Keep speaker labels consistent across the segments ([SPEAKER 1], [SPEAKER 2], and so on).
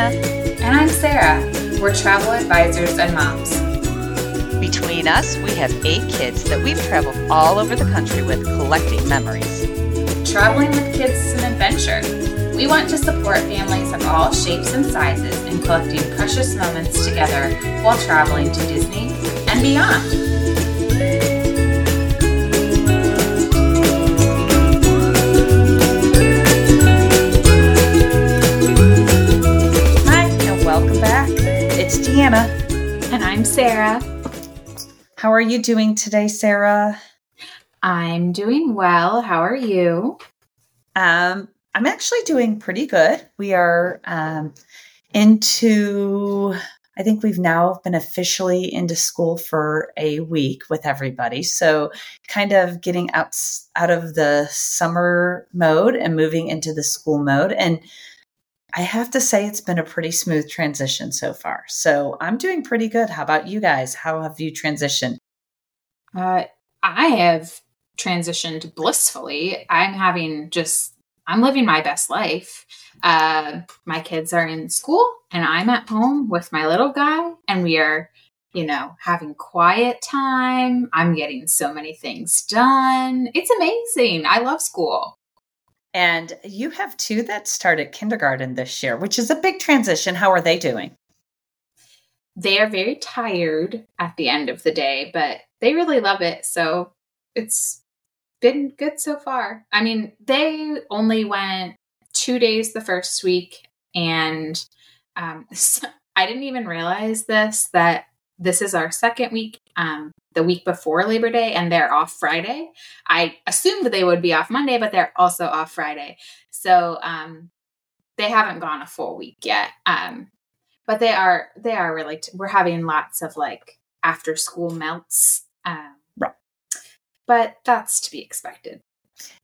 [SPEAKER 1] And I'm Sarah. We're travel advisors and moms.
[SPEAKER 2] Between us, we have eight kids that we've traveled all over the country with, collecting memories.
[SPEAKER 1] Traveling with kids is an adventure. We want to support families of all shapes and sizes in collecting precious moments together while traveling to Disney and beyond.
[SPEAKER 2] Deanna.
[SPEAKER 1] And I'm Sarah.
[SPEAKER 2] How are you doing today, Sarah?
[SPEAKER 1] I'm doing well. How are you?
[SPEAKER 2] Um, I'm actually doing pretty good. We are um, into, I think we've now been officially into school for a week with everybody. So, kind of getting out, out of the summer mode and moving into the school mode. And I have to say, it's been a pretty smooth transition so far. So, I'm doing pretty good. How about you guys? How have you transitioned?
[SPEAKER 1] Uh, I have transitioned blissfully. I'm having just, I'm living my best life. Uh, my kids are in school and I'm at home with my little guy, and we are, you know, having quiet time. I'm getting so many things done. It's amazing. I love school.
[SPEAKER 2] And you have two that started kindergarten this year, which is a big transition. How are they doing?
[SPEAKER 1] They are very tired at the end of the day, but they really love it. So it's been good so far. I mean, they only went two days the first week, and um, so I didn't even realize this that this is our second week, um, the week before Labor Day, and they're off Friday. I assumed that they would be off Monday, but they're also off Friday. So um, they haven't gone a full week yet. Um, but they are they are really t- we're having lots of like after school melts. Um,
[SPEAKER 2] Right.
[SPEAKER 1] But that's to be expected.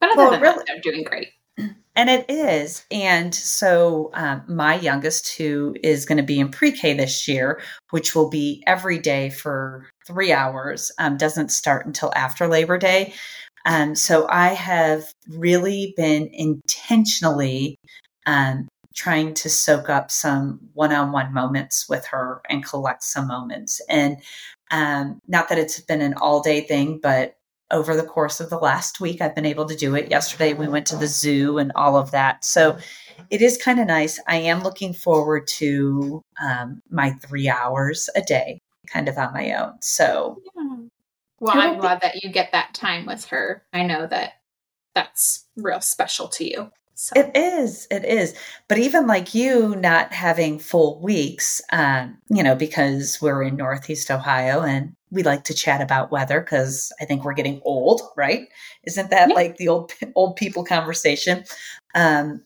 [SPEAKER 1] But other
[SPEAKER 2] Well,
[SPEAKER 1] than
[SPEAKER 2] really-
[SPEAKER 1] that, they're doing great.
[SPEAKER 2] And it is. And so um, my youngest, who is going to be in pre K this year, which will be every day for three hours, um, doesn't start until after Labor Day. Um, so I have really been intentionally um, trying to soak up some one on one moments with her and collect some moments. And um, not that it's been an all day thing, but over the course of the last week, I've been able to do it. Yesterday, we went to the zoo and all of that. So it is kind of nice. I am looking forward to um, my three hours a day, kind of on my own. So
[SPEAKER 1] Well, I'm
[SPEAKER 2] be-
[SPEAKER 1] glad that you get that time with her. I know that that's real special to you. So
[SPEAKER 2] It is, it is. But even like you not having full weeks, um, you know, because we're in Northeast Ohio and we like to chat about weather because I think we're getting old, right? Isn't that
[SPEAKER 1] Yeah.
[SPEAKER 2] like the old old people conversation? Um,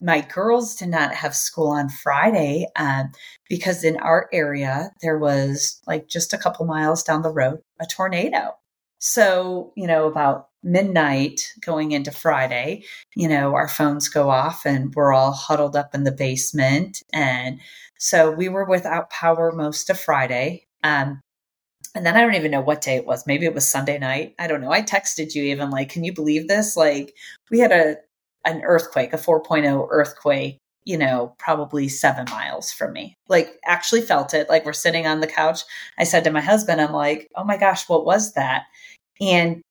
[SPEAKER 2] my girls did not have school on Friday um, because in our area there was like just a couple miles down the road a tornado. So you know about midnight going into Friday, you know, our phones go off and we're all huddled up in the basement. And so we were without power most of Friday. Um, and then I don't even know what day it was. Maybe it was Sunday night. I don't know. I texted you even like, can you believe this? Like we had a an earthquake, a 4.0 earthquake, you know, probably seven miles from me. Like actually felt it. Like we're sitting on the couch. I said to my husband, I'm like, oh my gosh, what was that? And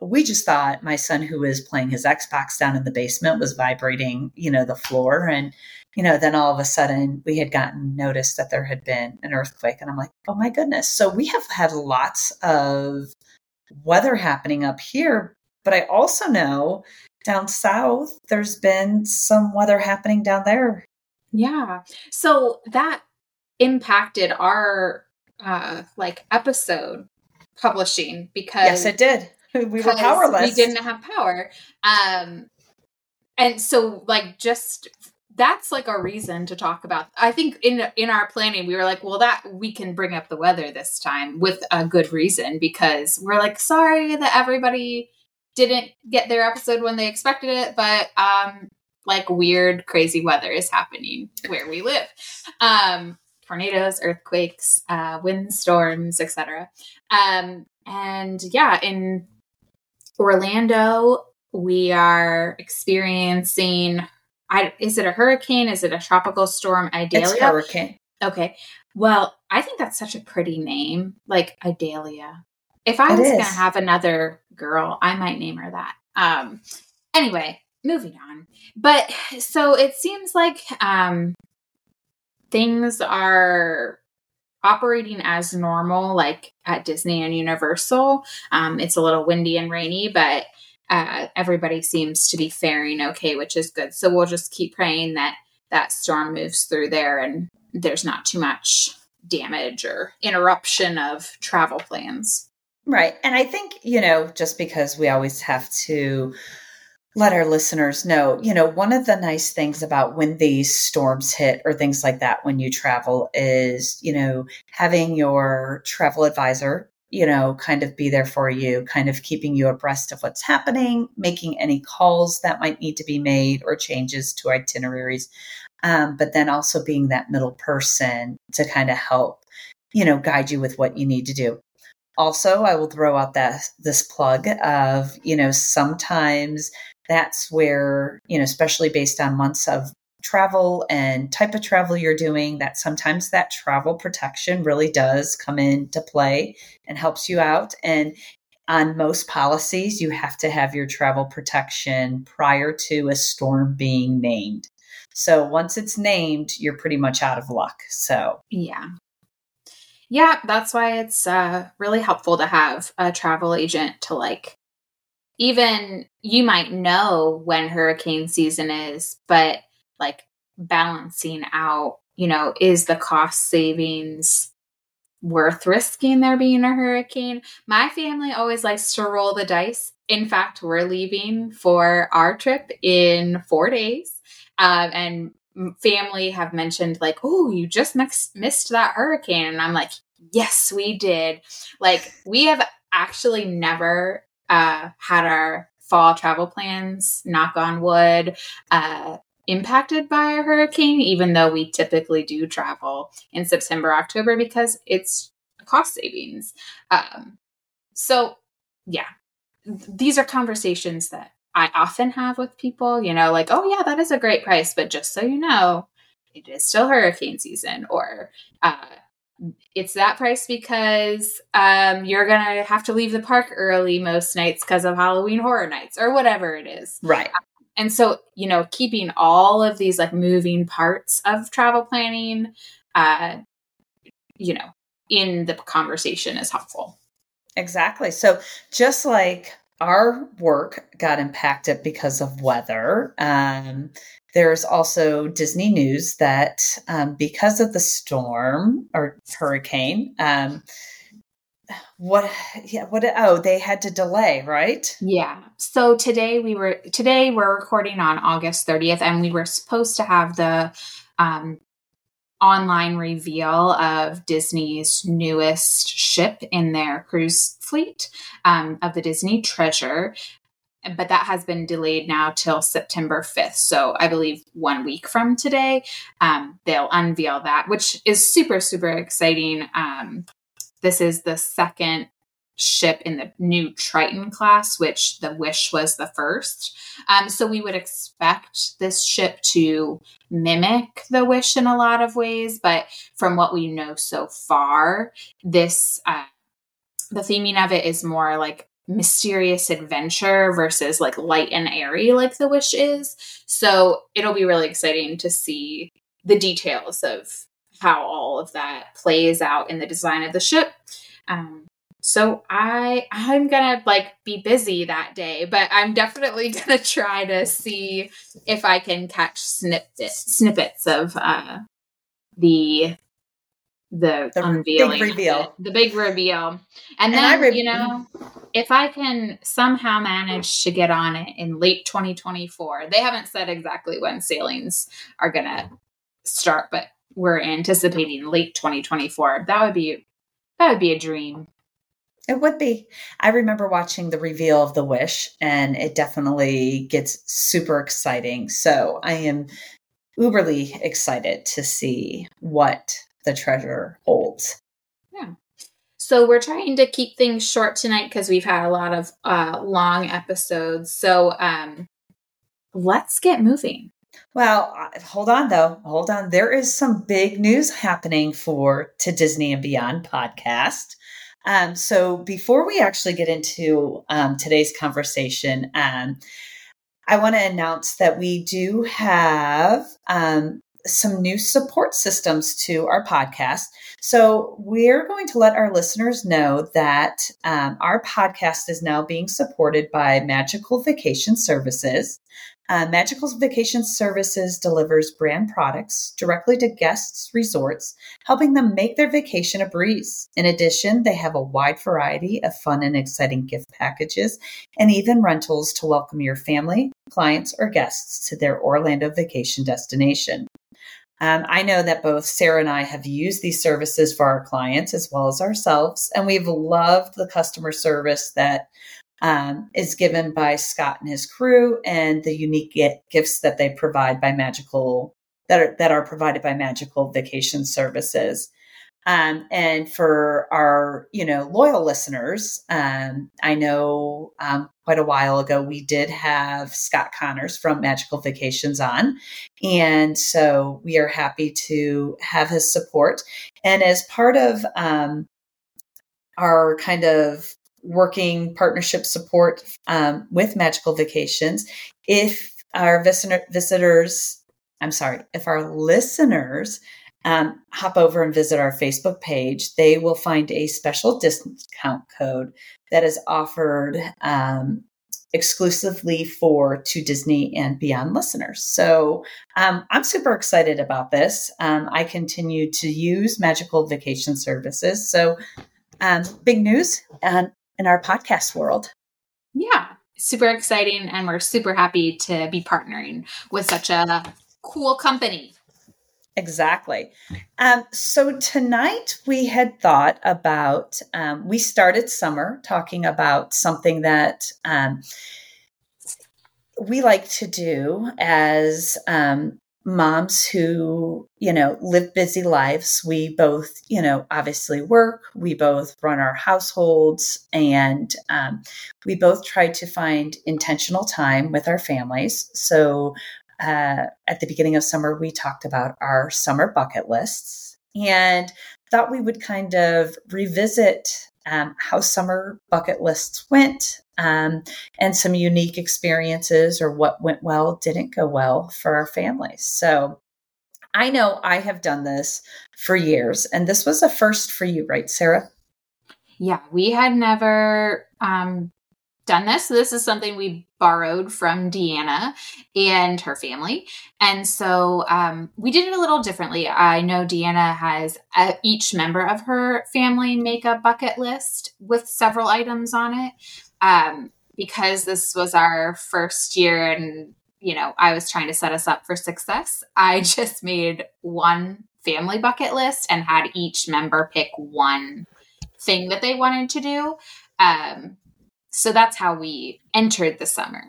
[SPEAKER 2] we just thought my son who was playing his xbox down in the basement was vibrating you know the floor and you know then all of a sudden we had gotten notice that there had been an earthquake and i'm like oh my goodness so we have had lots of weather happening up here but i also know down south there's been some weather happening down there
[SPEAKER 1] yeah. So that impacted our uh like episode publishing because
[SPEAKER 2] yes it did we were powerless
[SPEAKER 1] We didn't have power. Um and so like just that's like a reason to talk about i think in in our planning we were like well that we can bring up the weather this time with a good reason because we're like sorry that everybody didn't get their episode when they expected it but um like weird crazy weather is happening where we live um tornadoes earthquakes uh windstorms etc um and yeah in orlando we are experiencing I is it a hurricane? Is it a tropical storm? Idalia.
[SPEAKER 2] It's hurricane.
[SPEAKER 1] Okay. Well, I think that's such a pretty name, like Idalia. If I it was going to have another girl, I might name her that. Um. Anyway, moving on. But so it seems like um things are operating as normal, like at Disney and Universal. Um, it's a little windy and rainy, but uh, everybody seems to be faring okay, which is good. So we'll just keep praying that that storm moves through there and there's not too much damage or interruption of travel plans.
[SPEAKER 2] Right. And I think, you know, just because we always have to let our listeners know, you know, one of the nice things about when these storms hit or things like that when you travel is, you know, having your travel advisor you know, kind of be there for you, kind of keeping you abreast of what's happening, making any calls that might need to be made or changes to itineraries. Um, but then also being that middle person to kind of help, you know, guide you with what you need to do. Also, I will throw out that this plug of, you know, sometimes that's where, you know, especially based on months of travel and type of travel you're doing that sometimes that travel protection really does come into play and helps you out. And on most policies you have to have your travel protection prior to a storm being named. So once it's named you're pretty much out of luck. So
[SPEAKER 1] yeah yeah that's why it's uh, really helpful to have a travel agent to like even you might know when hurricane season is but like balancing out, you know, is the cost savings worth risking there being a hurricane? My family always likes to roll the dice. In fact, we're leaving for our trip in four days. Um, and family have mentioned, like, oh, you just mix- missed that hurricane. And I'm like, yes, we did. Like, we have actually never uh, had our fall travel plans, knock on wood, uh, impacted by a hurricane, even though we typically do travel in September, October because it's cost savings. Um, so, yeah, these are conversations that I often have with people, you know, like, oh, yeah, that is a great price, but just so you know, it is still hurricane season, or uh, it's that price because um, you're going to have to leave the park early most nights because of Halloween Horror Nights, or whatever it is.
[SPEAKER 2] Right.
[SPEAKER 1] And so, you know, keeping all of these like moving parts of travel planning, uh, you know, in the conversation is helpful.
[SPEAKER 2] Exactly. So, just like our work got impacted because of weather, um, there's also Disney news that um, because of the storm or hurricane, um, what yeah what oh they had to delay right?
[SPEAKER 1] Yeah. So today we were today we're recording on august 30th and we were supposed to have the um online reveal of disney's newest ship in their cruise fleet um, of the disney treasure but that has been delayed now till September 5th. So I believe one week from today, um, they'll unveil that, which is super, super exciting. Um, this is the second ship in the new Triton class, which the Wish was the first. Um, so we would expect this ship to mimic the Wish in a lot of ways, but from what we know so far, this uh, the theming of it is more like mysterious adventure versus like light and airy like the Wish is. So it'll be really exciting to see the details of how all of that plays out in the design of the ship. Um, so I I'm gonna like be busy that day, but I'm definitely gonna try to see if I can catch snippets snippets of uh, the the, the unveiling,
[SPEAKER 2] big reveal,
[SPEAKER 1] the, the, big reveal, and, and then re- you know if I can somehow manage to get on it in late 2024. They haven't said exactly when sailings are gonna start, but we're anticipating late 2024. That would be that would be a dream.
[SPEAKER 2] It would be. I remember watching the reveal of the wish and it definitely gets super exciting. So I am uberly excited to see what the treasure holds.
[SPEAKER 1] Yeah. So we're trying to keep things short tonight because we've had a lot of uh, long episodes. So um, let's get moving.
[SPEAKER 2] Well, uh, hold on though. Hold on. There is some big news happening for To Disney and Beyond podcast. Um, so before we actually get into um, today's conversation, um, I want to announce that we do have um, some new support systems to our podcast. So, we're going to let our listeners know that um, our podcast is now being supported by Magical Vacation Services. Uh, Magical Vacation Services delivers brand products directly to guests' resorts, helping them make their vacation a breeze. In addition, they have a wide variety of fun and exciting gift packages and even rentals to welcome your family, clients, or guests to their Orlando vacation destination. Um, I know that both Sarah and I have used these services for our clients as well as ourselves, and we've loved the customer service that um, is given by Scott and his crew, and the unique gifts that they provide by Magical that are that are provided by Magical Vacation Services. Um, and for our, you know, loyal listeners, um, I know um, quite a while ago we did have Scott Connors from Magical Vacations on, and so we are happy to have his support. And as part of um, our kind of working partnership support um, with Magical Vacations, if our visitor, visitors, I'm sorry, if our listeners um, hop over and visit our Facebook page, they will find a special discount code that is offered um, exclusively for to Disney and Beyond listeners. So um, I'm super excited about this. Um, I continue to use Magical Vacation Services. So um, big news uh, in our podcast world.
[SPEAKER 1] Yeah, super exciting. And we're super happy to be partnering with such a cool company.
[SPEAKER 2] Exactly. Um, so tonight we had thought about, um, we started summer talking about something that um, we like to do as um, moms who, you know, live busy lives. We both, you know, obviously work, we both run our households, and um, we both try to find intentional time with our families. So uh, at the beginning of summer, we talked about our summer bucket lists and thought we would kind of revisit um, how summer bucket lists went um, and some unique experiences or what went well, didn't go well for our families. So I know I have done this for years, and this was a first for you, right, Sarah?
[SPEAKER 1] Yeah, we had never um, done this. This is something we borrowed from Deanna and her family. And so um, we did it a little differently. I know Deanna has uh, each member of her family make a bucket list with several items on it. Um, because this was our first year and you know i was trying to set us up for success i just made one family bucket list and had each member pick one thing that they wanted to do um, so that's how we entered the summer.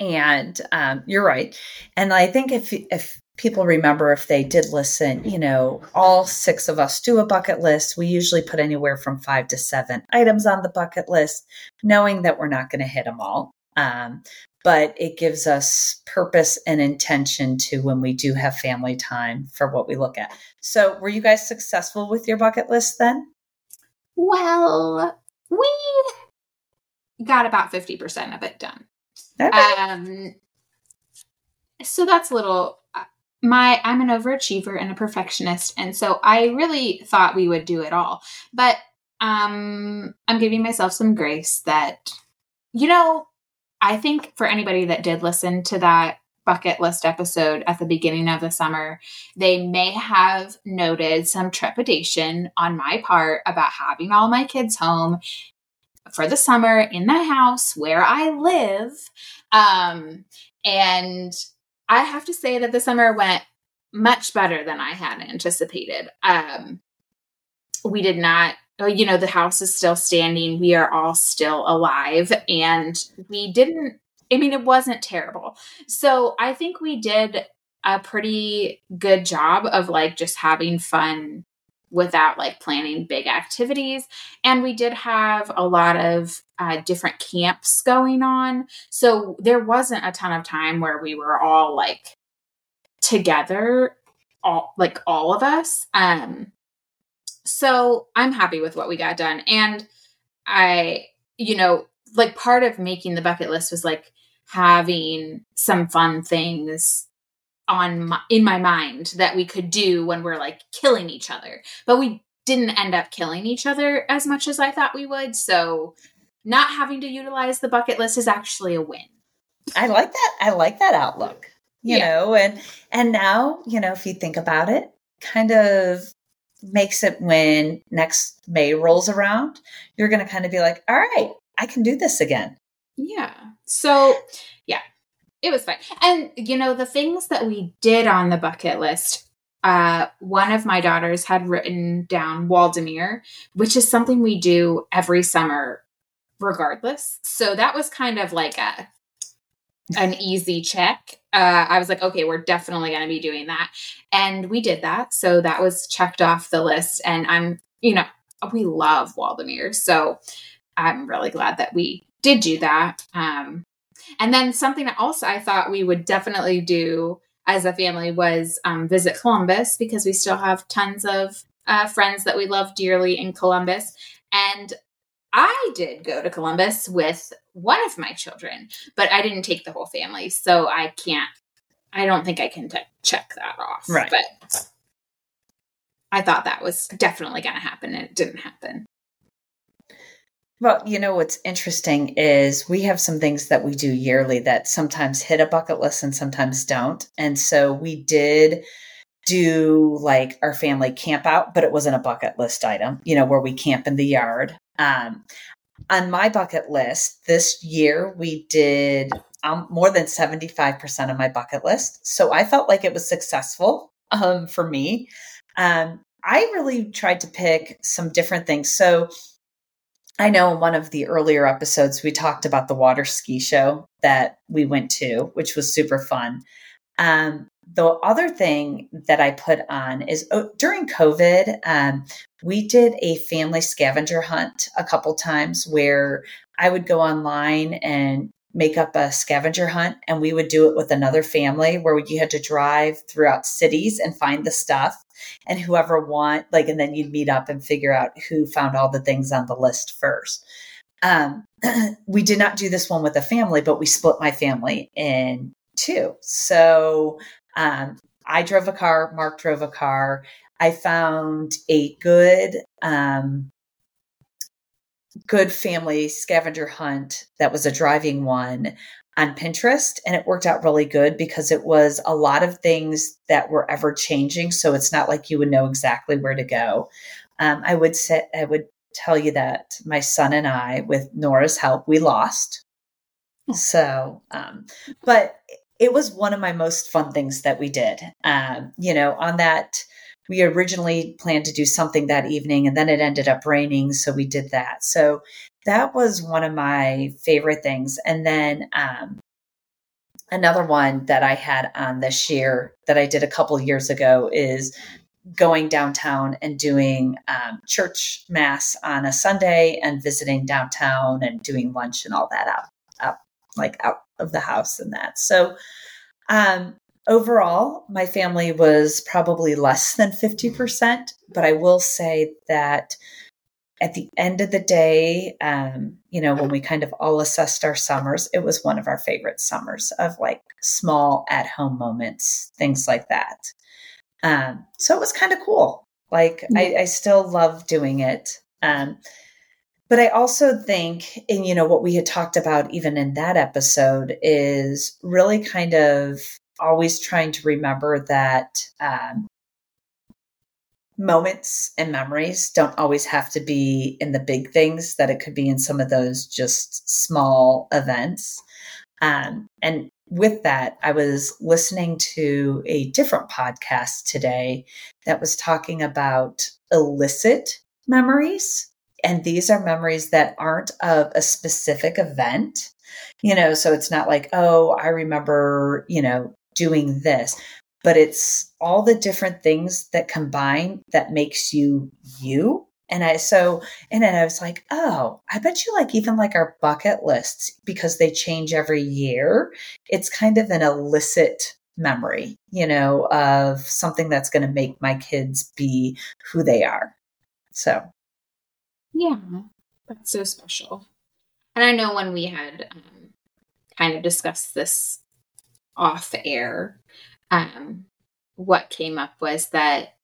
[SPEAKER 2] And um, you're right. And I think if if people remember if they did listen, you know, all six of us do a bucket list. We usually put anywhere from five to seven items on the bucket list, knowing that we're not going to hit them all. Um, but it gives us purpose and intention to when we do have family time for what we look at. So, were you guys successful with your bucket list then?
[SPEAKER 1] Well, we got about 50% of it done. Okay. Um, so that's a little uh, my I'm an overachiever and a perfectionist and so I really thought we would do it all. But um I'm giving myself some grace that you know, I think for anybody that did listen to that bucket list episode at the beginning of the summer, they may have noted some trepidation on my part about having all my kids home for the summer in the house where I live. Um, and I have to say that the summer went much better than I had anticipated. Um, we did not, oh, you know, the house is still standing. We are all still alive. And we didn't I mean, it wasn't terrible. So I think we did a pretty good job of like just having fun without like planning big activities. And we did have a lot of uh, different camps going on. So there wasn't a ton of time where we were all like together, all like all of us. Um, so I'm happy with what we got done. And I, you know, like part of making the bucket list was like having some fun things on my, in my mind that we could do when we're like killing each other. But we didn't end up killing each other as much as I thought we would. So not having to utilize the bucket list is actually a win.
[SPEAKER 2] I like that. I like that outlook. You yeah. know, and and now, you know, if you think about it, kind of makes it when next May rolls around, you're going to kind of be like, "All right, I can do this again."
[SPEAKER 1] Yeah. So, yeah, it was fun. And you know, the things that we did on the bucket list, uh, one of my daughters had written down Waldameer, which is something we do every summer, regardless. So that was kind of like a an easy check. Uh, I was like, okay, we're definitely going to be doing that, and we did that. So that was checked off the list, and I'm, you know, we love Waldameer, so I'm really glad that we did do that. Um, and then something also I thought we would definitely do as a family was um, visit Columbus because we still have tons of uh, friends that we love dearly in Columbus. And I did go to Columbus with one of my children, but I didn't take the whole family. So I can't, I don't think I can t- check that off.
[SPEAKER 2] Right.
[SPEAKER 1] But I thought that was definitely going to happen and it didn't happen.
[SPEAKER 2] Well, you know what's interesting is we have some things that we do yearly that sometimes hit a bucket list and sometimes don't. And so we did do like our family camp out, but it wasn't a bucket list item, you know, where we camp in the yard. Um, on my bucket list this year, we did um, more than 75% of my bucket list. So I felt like it was successful um, for me. Um, I really tried to pick some different things. So I know in one of the earlier episodes, we talked about the water ski show that we went to, which was super fun. Um, the other thing that I put on is oh, during COVID, um, we did a family scavenger hunt a couple times where I would go online and make up a scavenger hunt and we would do it with another family where you had to drive throughout cities and find the stuff and whoever want like and then you'd meet up and figure out who found all the things on the list first. Um, we did not do this one with a family but we split my family in two. So um, i drove a car mark drove a car. I found a good um, good family scavenger hunt that was a driving one on Pinterest and it worked out really good because it was a lot of things that were ever changing. So it's not like you would know exactly where to go. Um, I would say, I would tell you that my son and I, with Nora's help, we lost. Hmm. So, um, but it was one of my most fun things that we did. Um, you know, on that, we originally planned to do something that evening and then it ended up raining. So we did that. So that was one of my favorite things. And then um, another one that I had on this year that I did a couple years ago is going downtown and doing um, church mass on a Sunday and visiting downtown and doing lunch and all that out, out like out of the house and that. So um, overall, my family was probably less than 50%, but I will say that at the end of the day, um, you know, when we kind of all assessed our summers, it was one of our favorite summers of like small at home moments, things like that. Um, so it was kind of cool. Like. I, I, still love doing it. Um, but I also think, and you know, what we had talked about even in that episode is really kind of always trying to remember that um, moments and memories don't always have to be in the big things that it could be in some of those just small events. Um, and with that i was listening to a different podcast today that was talking about illicit memories. And these are memories that aren't of a specific event. You know so it's not like oh i remember you know doing this but it's all the different things that combine that makes you you. And I so and then I was like, oh, I bet you like even like our bucket lists because they change every year. It's kind of an illicit memory, you know, of something that's going to make my kids be who they are. So,
[SPEAKER 1] yeah, that's so special. And I know when we had um, kind of discussed this off air, um, what came up was that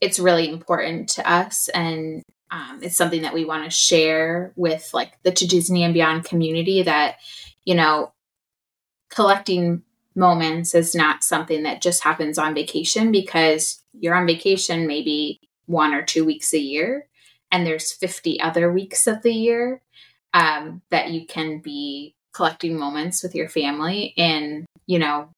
[SPEAKER 1] it's really important to us and um, it's something that we want to share with like the to disney and beyond community that you know collecting moments is not something that just happens on vacation because you're on vacation maybe one or two weeks a year and there's 50 other weeks of the year um, that you can be collecting moments with your family in you know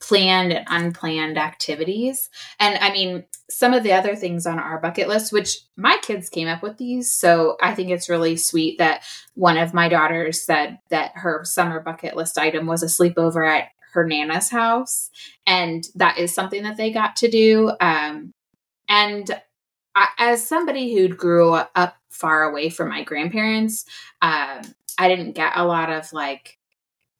[SPEAKER 1] planned and unplanned activities. And I mean, some of the other things on our bucket list, which my kids came up with these. So I think it's really sweet that one of my daughters said that her summer bucket list item was a sleepover at her Nana's house. And that is something that they got to do. Um, and I, as somebody who grew up far away from my grandparents, um, I didn't get a lot of like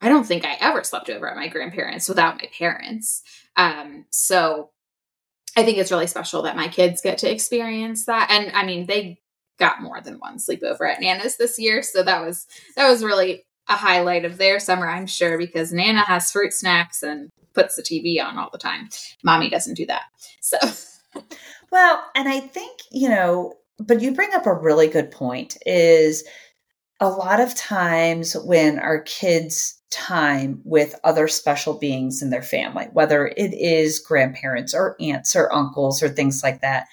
[SPEAKER 1] I don't think I ever slept over at my grandparents without my parents. Um, so I think it's really special that my kids get to experience that. And I mean, they got more than one sleepover at Nana's this year, so that was that was really a highlight of their summer, I'm sure, because Nana has fruit snacks and puts the TV on all the time. Mommy doesn't do that. So,
[SPEAKER 2] well, and I think, you know, but you bring up a really good point is a lot of times when our kids time with other special beings in their family, whether it is grandparents or aunts or uncles or things like that.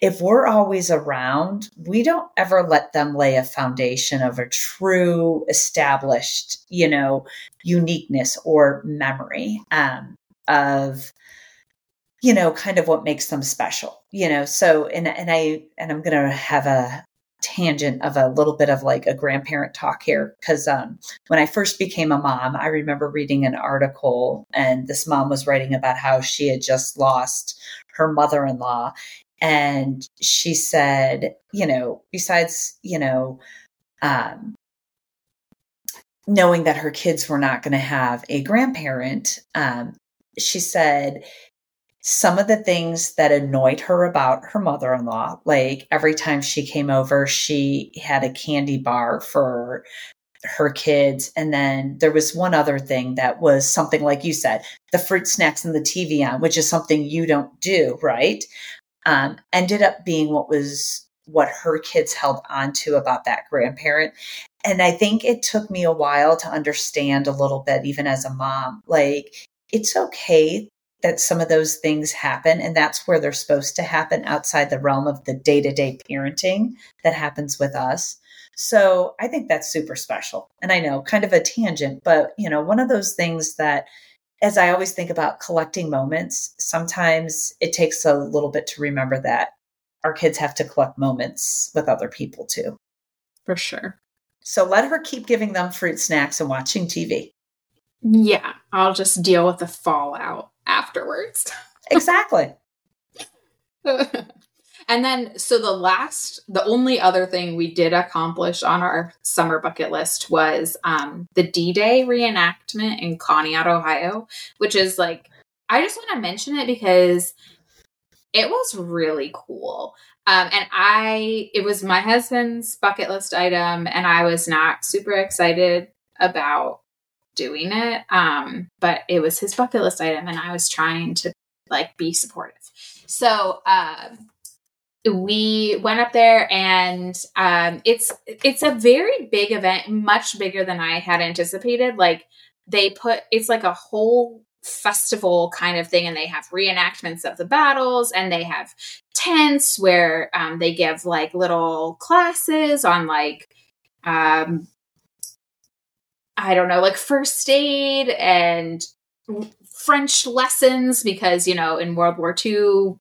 [SPEAKER 2] If we're always around, we don't ever let them lay a foundation of a true established, you know, uniqueness or memory um, of, you know, kind of what makes them special, you know. So, and and I and I'm going to have a tangent of a little bit of like a grandparent talk here because um, when I first became a mom, I remember reading an article, and this mom was writing about how she had just lost her mother in law. And she said, you know, besides, you know, um, knowing that her kids were not going to have a grandparent, um, she said some of the things that annoyed her about her mother in law, like every time she came over, she had a candy bar for her kids. And then there was one other thing that was something like you said, the fruit snacks and the TV on, which is something you don't do, right? Um, ended up being what was what her kids held onto about that grandparent. And I think it took me a while to understand a little bit, even as a mom, like it's okay that some of those things happen and that's where they're supposed to happen outside the realm of the day-to-day parenting that happens with us. So i think that's super special. And i know kind of a tangent but you know one of those things that as i always think about collecting moments sometimes it takes a little bit to remember that our kids have to collect moments with other people too.
[SPEAKER 1] For sure.
[SPEAKER 2] So let her keep giving them fruit snacks and watching tv
[SPEAKER 1] yeah i'll just deal with the fallout afterwards.
[SPEAKER 2] Exactly.
[SPEAKER 1] and then, so the last, the only other thing we did accomplish on our summer bucket list was um, the D Day reenactment in Conneaut, Ohio, which is like, I just want to mention it because it was really cool. Um, and I, it was my husband's bucket list item, and I was not super excited about doing it. Um, but it was his bucket list item, and I was trying to like be supportive. So um, we went up there, and um, it's it's a very big event, much bigger than I had anticipated. Like they put it's like a whole festival kind of thing and they have reenactments of the battles and they have tents where um, they give like little classes on like um, I don't know, like first aid and French lessons because, you know, in World War II,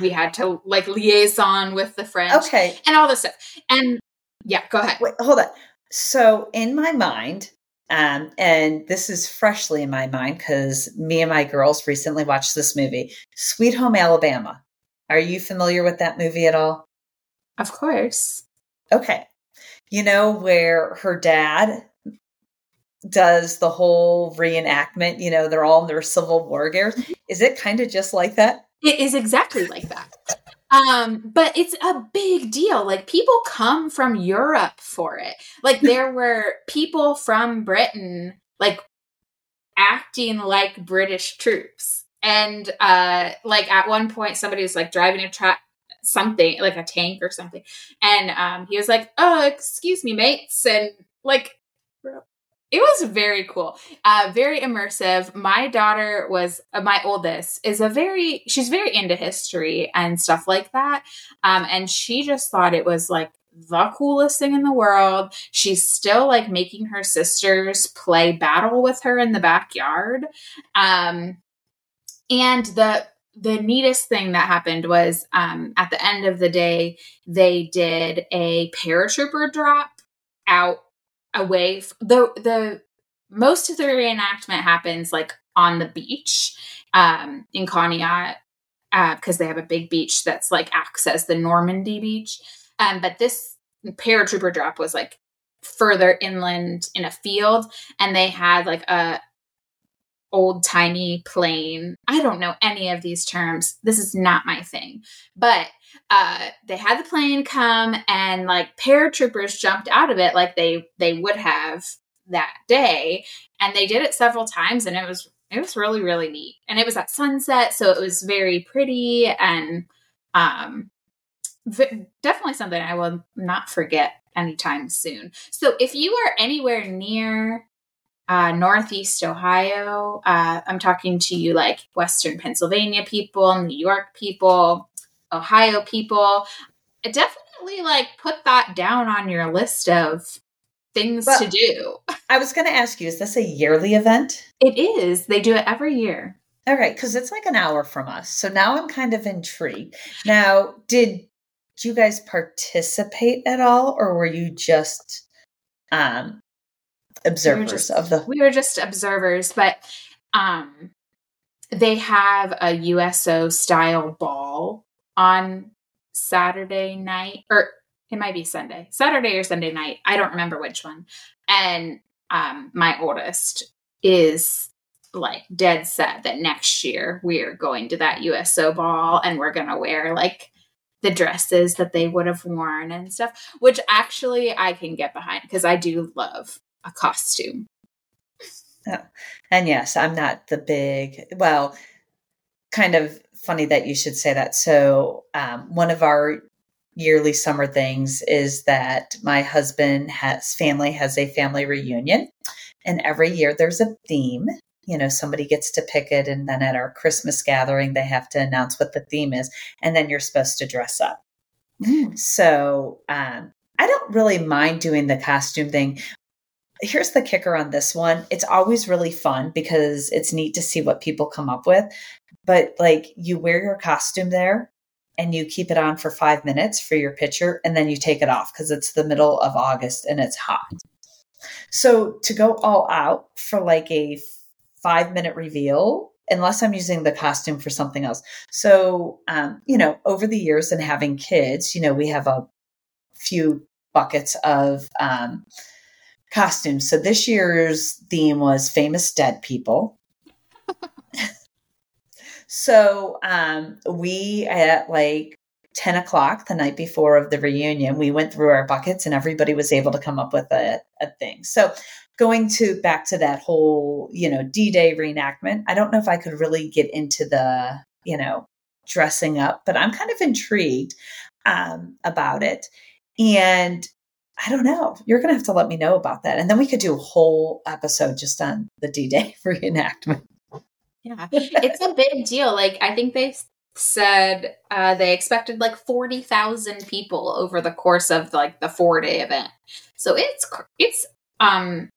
[SPEAKER 1] we had to like liaison with the French.
[SPEAKER 2] Okay.
[SPEAKER 1] And all this stuff. And yeah, go ahead.
[SPEAKER 2] Wait, hold on. So in my mind, Um, and this is freshly in my mind because me and my girls recently watched this movie, Sweet Home Alabama. Are you familiar with that movie at all?
[SPEAKER 1] Of course.
[SPEAKER 2] Okay. You know where her dad does the whole reenactment, you know, they're all in their Civil War gear. Mm-hmm. Is it kind of just like that?
[SPEAKER 1] It is exactly like that. Um, but it's a big deal. Like people come from Europe for it. Like there were people from Britain like acting like British troops. And uh like at one point somebody was like driving a truck something like a tank or something and um he was like oh excuse me mates and like it was very cool, uh, very immersive. My daughter was uh, my oldest is a very she's very into history and stuff like that, um, and she just thought it was like the coolest thing in the world. She's still like making her sisters play battle with her in the backyard, um, and the the neatest thing that happened was um, at the end of the day they did a paratrooper drop out away the the most of the reenactment happens like on the beach um in Conneaut because uh, they have a big beach that's like acts as the Normandy beach. Um but this paratrooper drop was like further inland in a field and they had like a old timey plane. I don't know any of these terms. This is not my thing. But uh, they had the plane come and like paratroopers jumped out of it like they they would have that day and they did it several times and it was it was really really neat and it was at sunset so it was very pretty and um v- definitely something i will not forget anytime soon so if you are anywhere near uh, Northeast Ohio. Uh, I'm talking to you like Western Pennsylvania people, New York people, Ohio people. I definitely like put that down on your list of things well, to do.
[SPEAKER 2] I was going to ask you, is this a yearly event?
[SPEAKER 1] It is. They do it every year.
[SPEAKER 2] All right, because it's like an hour from us. So now I'm kind of intrigued. Now, did you guys participate at all, or were you just um, observers
[SPEAKER 1] we just,
[SPEAKER 2] of the
[SPEAKER 1] we were just observers but um they have a uso style ball on saturday night or it might be sunday saturday or sunday night i don't remember which one. And um my oldest is like dead set that next year we're going to that uso ball and we're gonna wear like the dresses that they would have worn and stuff, which actually I can get behind because I do love a costume.
[SPEAKER 2] Oh. And yes, I'm not the big, well, kind of funny that you should say that. So, um, one of our yearly summer things is that my husband has family has a family reunion and every year there's a theme you know somebody gets to pick it and then at our christmas gathering they have to announce what the theme is and then you're supposed to dress up mm. so um, i don't really mind doing the costume thing here's the kicker on this one. It's always really fun because it's neat to see what people come up with. But like you wear your costume there and you keep it on for five minutes for your picture and then you take it off because it's the middle of august and it's hot. So to go all out for like a five minute reveal unless i'm using the costume for something else. So um, you know over the years and having kids you know we have a few buckets of um, costumes. So this year's theme was famous dead people. so um, we at like 10 o'clock the night before of the reunion, we went through our buckets and everybody was able to come up with a, a thing. So going to back to that whole, you know, D-Day reenactment, I don't know if I could really get into the, you know, dressing up, but I'm kind of intrigued um, about it. And I don't know. You're going to have to let me know about that. And then we could do a whole episode just on the D Day reenactment.
[SPEAKER 1] Yeah, it's a big deal. Like, I think they said uh, they expected like 40,000 people over the course of like the four day event. So it's, it's, um,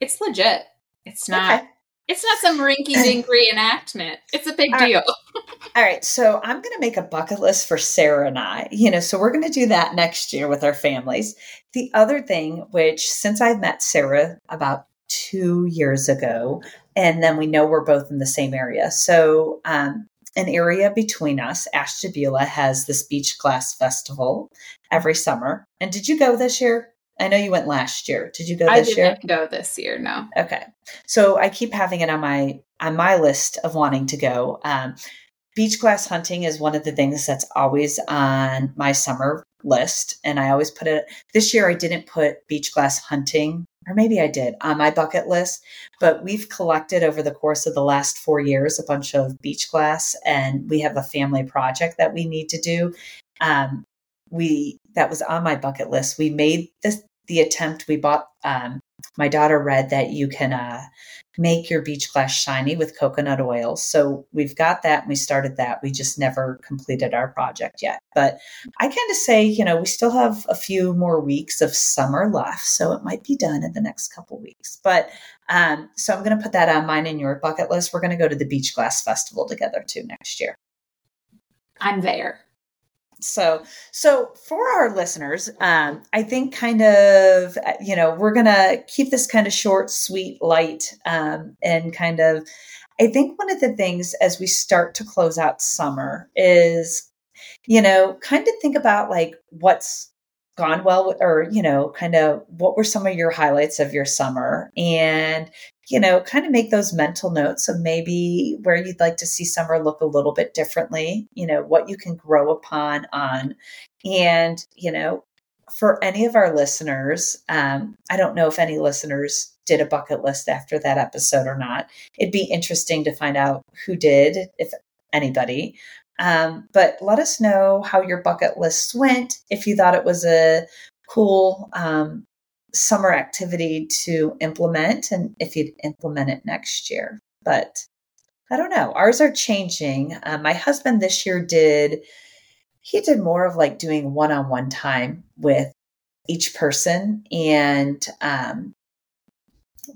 [SPEAKER 1] it's legit. It's not, okay. It's not some rinky dink reenactment. It's a big All deal.
[SPEAKER 2] Right. All right. So I'm going to make a bucket list for Sarah and I. You know, so we're going to do that next year with our families. The other thing, which since I've met Sarah about two years ago. And then we know we're both in the same area. So, um, an area between us, Ashtabula, has this beach glass festival every summer. And did you go this year? I know you went last year. Did you go this year?
[SPEAKER 1] I didn't
[SPEAKER 2] year?
[SPEAKER 1] go this year, no.
[SPEAKER 2] Okay. So I keep having it on my on my list of wanting to go. Um, beach glass hunting is one of the things that's always on my summer list, and I always put it. This year I didn't put beach glass hunting, or maybe I did on my bucket list. But we've collected over the course of the last four years a bunch of beach glass, and we have a family project that we need to do. Um, we that was on my bucket list. We made the attempt. We bought. Um, my daughter read that you can uh, make your beach glass shiny with coconut oil. So we've got that and we started that. We just never completed our project yet. But I kind of say, you know, we still have a few more weeks of summer left. So it might be done in the next couple weeks. But um, so I'm going to put that on mine and your bucket list. We're going to go to the Beach Glass Festival together too next year.
[SPEAKER 1] I'm there.
[SPEAKER 2] So, so for our listeners, um, I think kind of, you know, we're to keep this kind of short, sweet, light, um, and kind of, I think one of the things as we start to close out summer is, you know, kind of think about like what's gone well or you know kind of what were some of your highlights of your summer? And you know kind of make those mental notes of maybe where you'd like to see summer look a little bit differently you know what you can grow upon on and you know for any of our listeners um, i don't know if any listeners did a bucket list after that episode or not it'd be interesting to find out who did if anybody um, but let us know how your bucket lists went. If you thought it was a cool um, summer activity to implement, and if you'd implement it next year. But I don't know. Ours are changing. Uh, my husband this year did, he did more of like doing one on one time with each person. And um,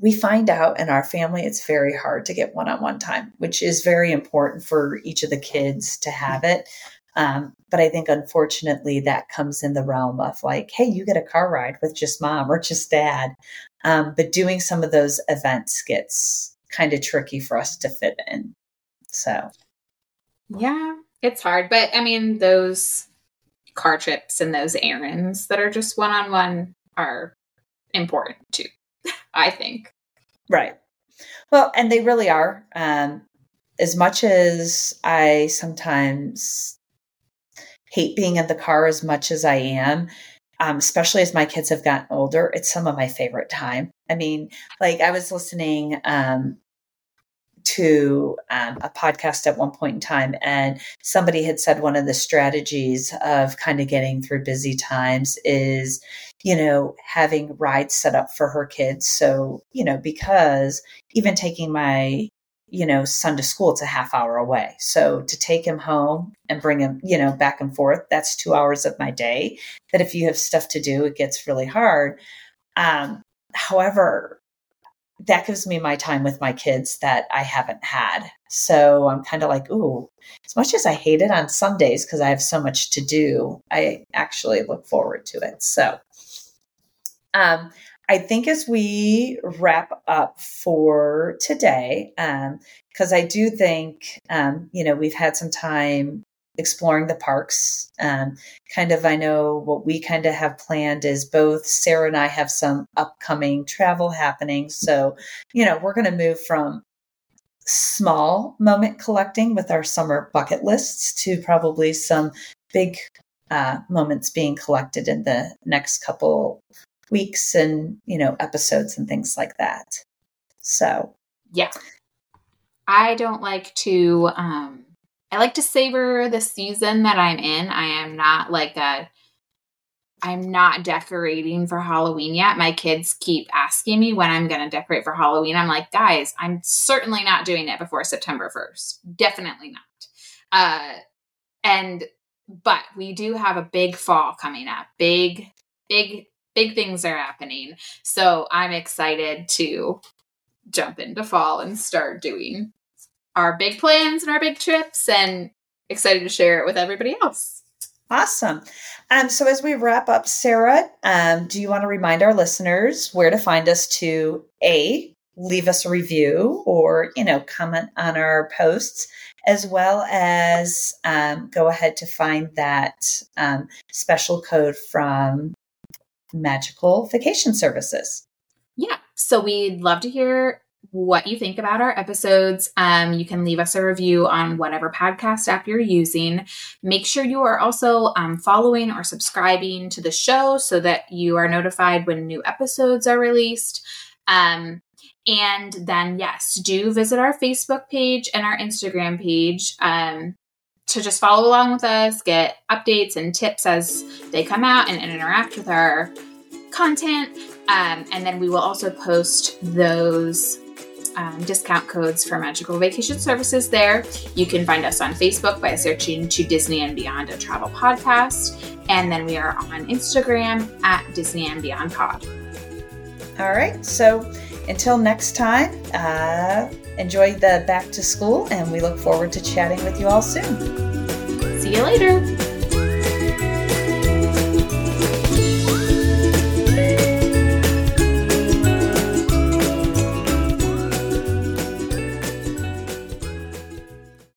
[SPEAKER 2] we find out in our family it's very hard to get one-on-one time which is very important for each of the kids to have it um, but i think unfortunately that comes in the realm of like hey you get a car ride with just mom or just dad um, but doing some of those events gets kind of tricky for us to fit in so
[SPEAKER 1] yeah it's hard but i mean those car trips and those errands that are just one-on-one are important too I think.
[SPEAKER 2] Right. Well, and they really are. Um, as much as I sometimes hate being in the car as much as I am, um, especially as my kids have gotten older, it's some of my favorite time. I mean, like I was listening um, to um, a podcast at one point in time, and somebody had said one of the strategies of kind of getting through busy times is, you know, having rides set up for her kids. So, you know, because even taking my you know, son to school, it's a half hour away. So to take him home and bring him, you know, back and forth, that's two hours of my day. That if you have stuff to do, it gets really hard. Um, however, that gives me my time with my kids that I haven't had. So I'm kind of like, ooh, as much as I hate it on Sundays because I have so much to do, I actually look forward to it. So um, I think as we wrap up for today, because um, I do think, um, you know, we've had some time exploring the parks. Um, kind of, I know what we kind of have planned is both Sarah and I have some upcoming travel happening. So, you know, we're going to move from small moment collecting with our summer bucket lists to probably some big uh, moments being collected in the next couple weeks and, you know, episodes and things like that. So,
[SPEAKER 1] yeah. I don't like to um I like to savor the season that I'm in. I am not like a I'm not decorating for Halloween yet. My kids keep asking me when I'm going to decorate for Halloween. I'm like, guys, I'm certainly not doing it before September 1st. Definitely not. Uh, and, but we do have a big fall coming up. Big, big, big things are happening. So I'm excited to jump into fall and start doing our big plans and our big trips and excited to share it with everybody else.
[SPEAKER 2] Awesome. Um, so as we wrap up, Sarah, um, do you want to remind our listeners where to find us to a leave us a review or you know comment on our posts as well as um, go ahead to find that um, special code from magical vacation services
[SPEAKER 1] yeah so we'd love to hear what you think about our episodes. Um, you can leave us a review on whatever podcast app you're using. Make sure you are also um, following or subscribing to the show so that you are notified when new episodes are released. Um, and then, yes, do visit our Facebook page and our Instagram page um, to just follow along with us, get updates and tips as they come out, and, and interact with our content. Um, and then we will also post those um, discount codes for Magical Vacation Services there. You can find us on Facebook by searching To Disney and Beyond a Travel Podcast. And then we are on Instagram at Disney and Beyond Pod.
[SPEAKER 2] All right. So until next time, uh, enjoy the back to school, and we look forward to chatting with you all soon.
[SPEAKER 1] See you later.